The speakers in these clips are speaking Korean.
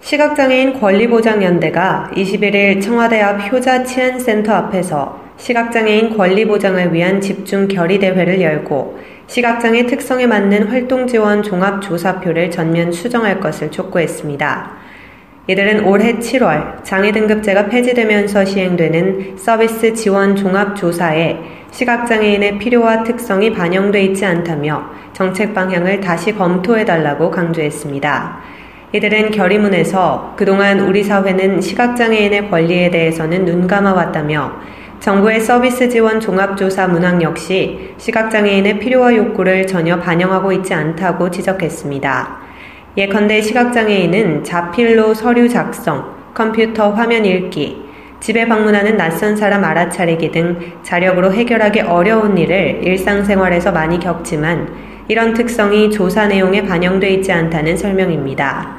시각장애인 권리보장연대가 21일 청와대 앞 효자 치안센터 앞에서 시각장애인 권리보장을 위한 집중 결의대회를 열고 시각장애 특성에 맞는 활동 지원 종합조사표를 전면 수정할 것을 촉구했습니다. 이들은 올해 7월 장애 등급제가 폐지되면서 시행되는 서비스 지원 종합조사에 시각장애인의 필요와 특성이 반영돼 있지 않다며 정책 방향을 다시 검토해달라고 강조했습니다. 이들은 결의문에서 그동안 우리 사회는 시각장애인의 권리에 대해서는 눈 감아왔다며 정부의 서비스 지원 종합조사 문항 역시 시각장애인의 필요와 욕구를 전혀 반영하고 있지 않다고 지적했습니다. 예컨대 시각장애인은 자필로 서류 작성, 컴퓨터 화면 읽기, 집에 방문하는 낯선 사람 알아차리기 등 자력으로 해결하기 어려운 일을 일상생활에서 많이 겪지만 이런 특성이 조사 내용에 반영돼 있지 않다는 설명입니다.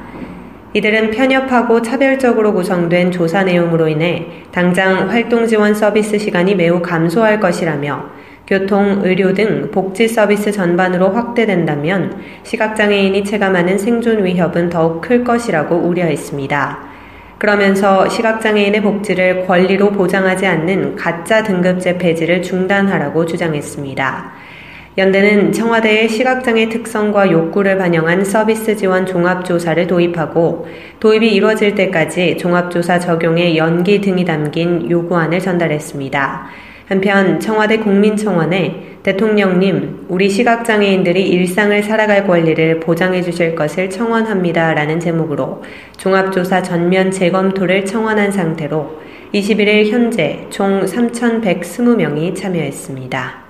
이들은 편협하고 차별적으로 구성된 조사 내용으로 인해 당장 활동 지원 서비스 시간이 매우 감소할 것이라며 교통, 의료 등 복지 서비스 전반으로 확대된다면 시각장애인이 체감하는 생존 위협은 더욱 클 것이라고 우려했습니다. 그러면서 시각장애인의 복지를 권리로 보장하지 않는 가짜 등급제 폐지를 중단하라고 주장했습니다. 연대는 청와대의 시각장애 특성과 욕구를 반영한 서비스 지원 종합조사를 도입하고 도입이 이루어질 때까지 종합조사 적용의 연기 등이 담긴 요구안을 전달했습니다. 한편 청와대 국민청원에 대통령님, 우리 시각장애인들이 일상을 살아갈 권리를 보장해 주실 것을 청원합니다. 라는 제목으로 종합조사 전면 재검토를 청원한 상태로 21일 현재 총 3,120명이 참여했습니다.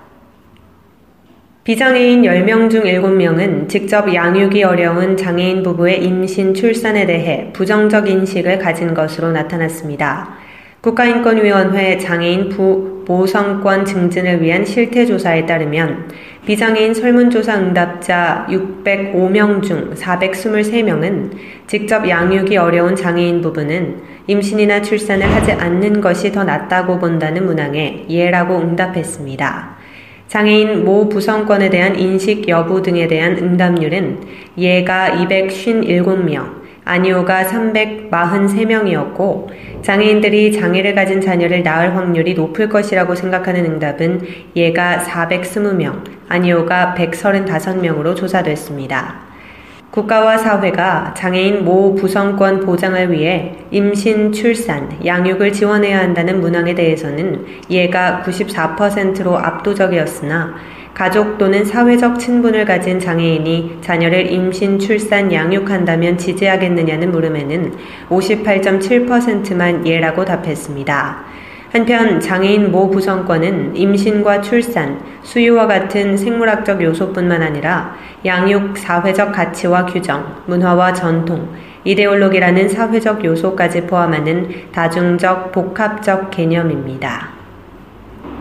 비장애인 10명 중 7명은 직접 양육이 어려운 장애인 부부의 임신, 출산에 대해 부정적 인식을 가진 것으로 나타났습니다. 국가인권위원회 장애인 부 보성권 증진을 위한 실태조사에 따르면 비장애인 설문조사 응답자 605명 중 423명은 직접 양육이 어려운 장애인 부부는 임신이나 출산을 하지 않는 것이 더 낫다고 본다는 문항에 예라고 응답했습니다. 장애인 모 부성권에 대한 인식 여부 등에 대한 응답률은 예가 257명, 아니오가 343명이었고 장애인들이 장애를 가진 자녀를 낳을 확률이 높을 것이라고 생각하는 응답은 예가 420명, 아니오가 135명으로 조사됐습니다. 국가와 사회가 장애인 모 부성권 보장을 위해 임신, 출산, 양육을 지원해야 한다는 문항에 대해서는 예가 94%로 압도적이었으나 가족 또는 사회적 친분을 가진 장애인이 자녀를 임신, 출산, 양육한다면 지지하겠느냐는 물음에는 58.7%만 예라고 답했습니다. 한편 장애인 모 구성권은 임신과 출산, 수유와 같은 생물학적 요소뿐만 아니라 양육, 사회적 가치와 규정, 문화와 전통, 이데올로기라는 사회적 요소까지 포함하는 다중적, 복합적 개념입니다.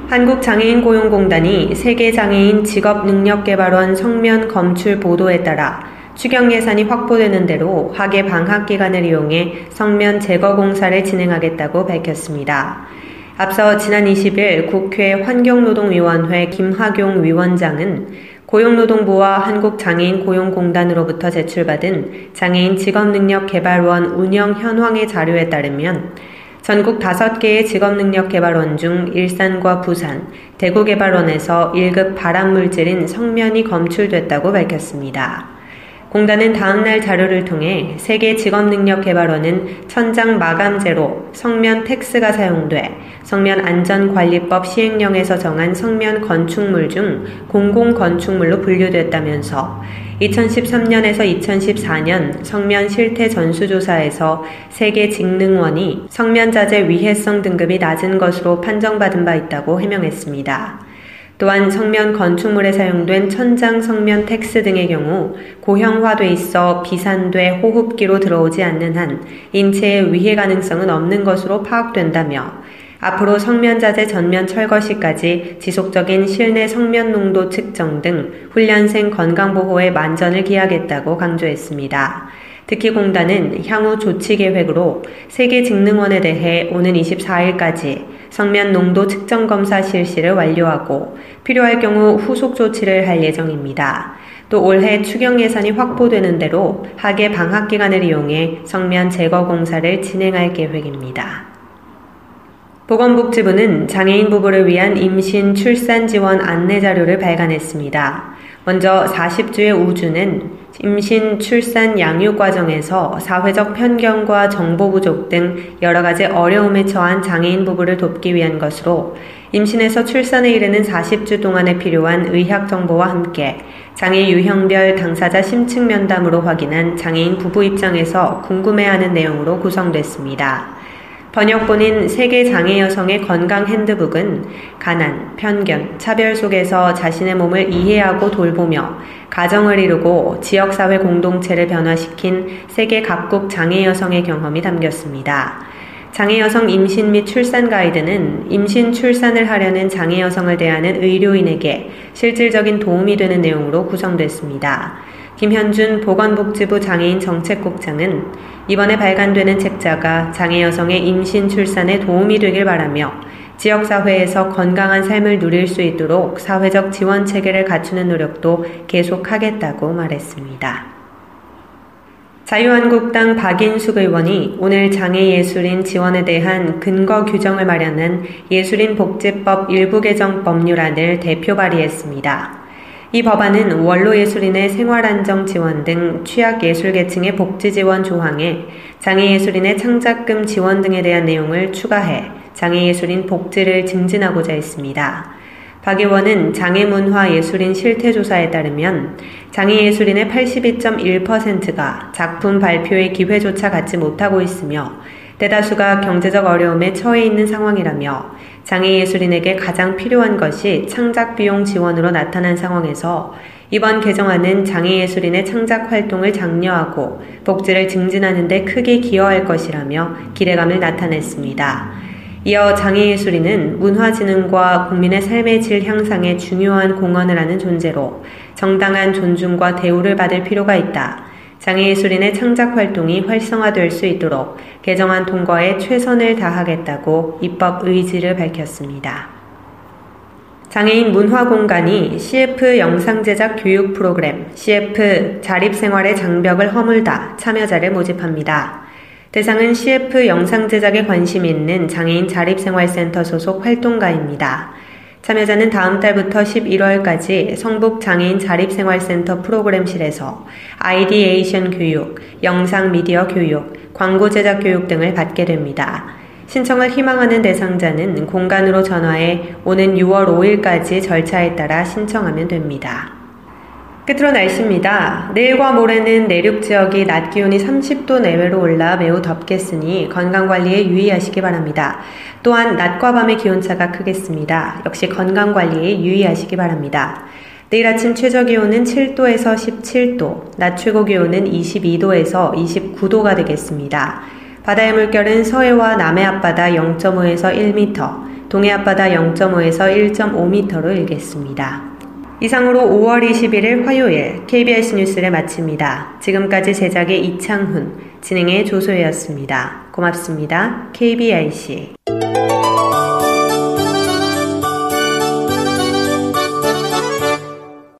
한국장애인고용공단이 세계장애인 직업능력개발원 성면 검출 보도에 따라 추경 예산이 확보되는 대로 학예 방학 기간을 이용해 성면 제거 공사를 진행하겠다고 밝혔습니다. 앞서 지난 20일 국회 환경노동위원회 김학용 위원장은 고용노동부와 한국장애인 고용공단으로부터 제출받은 장애인 직업능력개발원 운영 현황의 자료에 따르면 전국 5개의 직업능력개발원 중 일산과 부산, 대구개발원에서 1급 발암물질인 성면이 검출됐다고 밝혔습니다. 공단은 다음날 자료를 통해 세계 직업능력개발원은 천장 마감제로 성면 텍스가 사용돼 성면 안전관리법 시행령에서 정한 성면 건축물 중 공공건축물로 분류됐다면서 2013년에서 2014년 성면 실태 전수조사에서 세계 직능원이 성면자재 위해성 등급이 낮은 것으로 판정받은 바 있다고 해명했습니다. 또한 석면 건축물에 사용된 천장 석면 텍스 등의 경우 고형화돼 있어 비산돼 호흡기로 들어오지 않는 한 인체에 위해 가능성은 없는 것으로 파악된다며 앞으로 석면 자재 전면 철거 시까지 지속적인 실내 석면 농도 측정 등 훈련생 건강 보호에 만전을 기하겠다고 강조했습니다. 특히 공단은 향후 조치 계획으로 세계 직능원에 대해 오는 24일까지 석면 농도 측정 검사 실시를 완료하고 필요할 경우 후속 조치를 할 예정입니다. 또 올해 추경 예산이 확보되는 대로 하계 방학 기간을 이용해 성면 제거 공사를 진행할 계획입니다. 보건복지부는 장애인 부부를 위한 임신 출산 지원 안내 자료를 발간했습니다. 먼저 40주의 우주는 임신, 출산, 양육 과정에서 사회적 편견과 정보 부족 등 여러 가지 어려움에 처한 장애인 부부를 돕기 위한 것으로 임신에서 출산에 이르는 40주 동안에 필요한 의학 정보와 함께 장애 유형별 당사자 심층 면담으로 확인한 장애인 부부 입장에서 궁금해하는 내용으로 구성됐습니다. 번역본인 세계 장애 여성의 건강 핸드북은 가난, 편견, 차별 속에서 자신의 몸을 이해하고 돌보며 가정을 이루고 지역사회 공동체를 변화시킨 세계 각국 장애 여성의 경험이 담겼습니다. 장애 여성 임신 및 출산 가이드는 임신 출산을 하려는 장애 여성을 대하는 의료인에게 실질적인 도움이 되는 내용으로 구성됐습니다. 김현준 보건복지부 장애인 정책국장은 이번에 발간되는 책자가 장애 여성의 임신 출산에 도움이 되길 바라며 지역사회에서 건강한 삶을 누릴 수 있도록 사회적 지원 체계를 갖추는 노력도 계속하겠다고 말했습니다. 자유한국당 박인숙 의원이 오늘 장애예술인 지원에 대한 근거 규정을 마련한 예술인 복지법 일부 개정 법률안을 대표 발의했습니다. 이 법안은 원로예술인의 생활안정 지원 등 취약예술계층의 복지 지원 조항에 장애예술인의 창작금 지원 등에 대한 내용을 추가해 장애예술인 복지를 증진하고자 했습니다. 박 의원은 장애문화예술인 실태조사에 따르면 장애예술인의 82.1%가 작품 발표의 기회조차 갖지 못하고 있으며 대다수가 경제적 어려움에 처해 있는 상황이라며 장애예술인에게 가장 필요한 것이 창작 비용 지원으로 나타난 상황에서 이번 개정안은 장애예술인의 창작 활동을 장려하고 복지를 증진하는 데 크게 기여할 것이라며 기대감을 나타냈습니다. 이어 장애예술인은 문화진흥과 국민의 삶의 질 향상에 중요한 공헌을 하는 존재로 정당한 존중과 대우를 받을 필요가 있다. 장애예술인의 창작 활동이 활성화될 수 있도록 개정안 통과에 최선을 다하겠다고 입법 의지를 밝혔습니다. 장애인 문화 공간이 CF 영상 제작 교육 프로그램 CF 자립생활의 장벽을 허물다 참여자를 모집합니다. 대상은 CF 영상 제작에 관심 있는 장애인 자립생활센터 소속 활동가입니다. 참여자는 다음 달부터 11월까지 성북 장애인 자립생활센터 프로그램실에서 ideation 교육, 영상 미디어 교육, 광고 제작 교육 등을 받게 됩니다. 신청을 희망하는 대상자는 공간으로 전화해 오는 6월 5일까지 절차에 따라 신청하면 됩니다. 끝으로 날씨입니다. 내일과 모레는 내륙 지역이 낮 기온이 30도 내외로 올라 매우 덥겠으니 건강 관리에 유의하시기 바랍니다. 또한 낮과 밤의 기온차가 크겠습니다. 역시 건강 관리에 유의하시기 바랍니다. 내일 아침 최저 기온은 7도에서 17도, 낮 최고 기온은 22도에서 29도가 되겠습니다. 바다의 물결은 서해와 남해 앞바다 0.5에서 1m, 동해 앞바다 0.5에서 1.5m로 일겠습니다. 이상으로 5월 21일 화요일 KBS 뉴스를 마칩니다. 지금까지 제작의 이창훈, 진행의 조소혜였습니다. 고맙습니다. KBIC.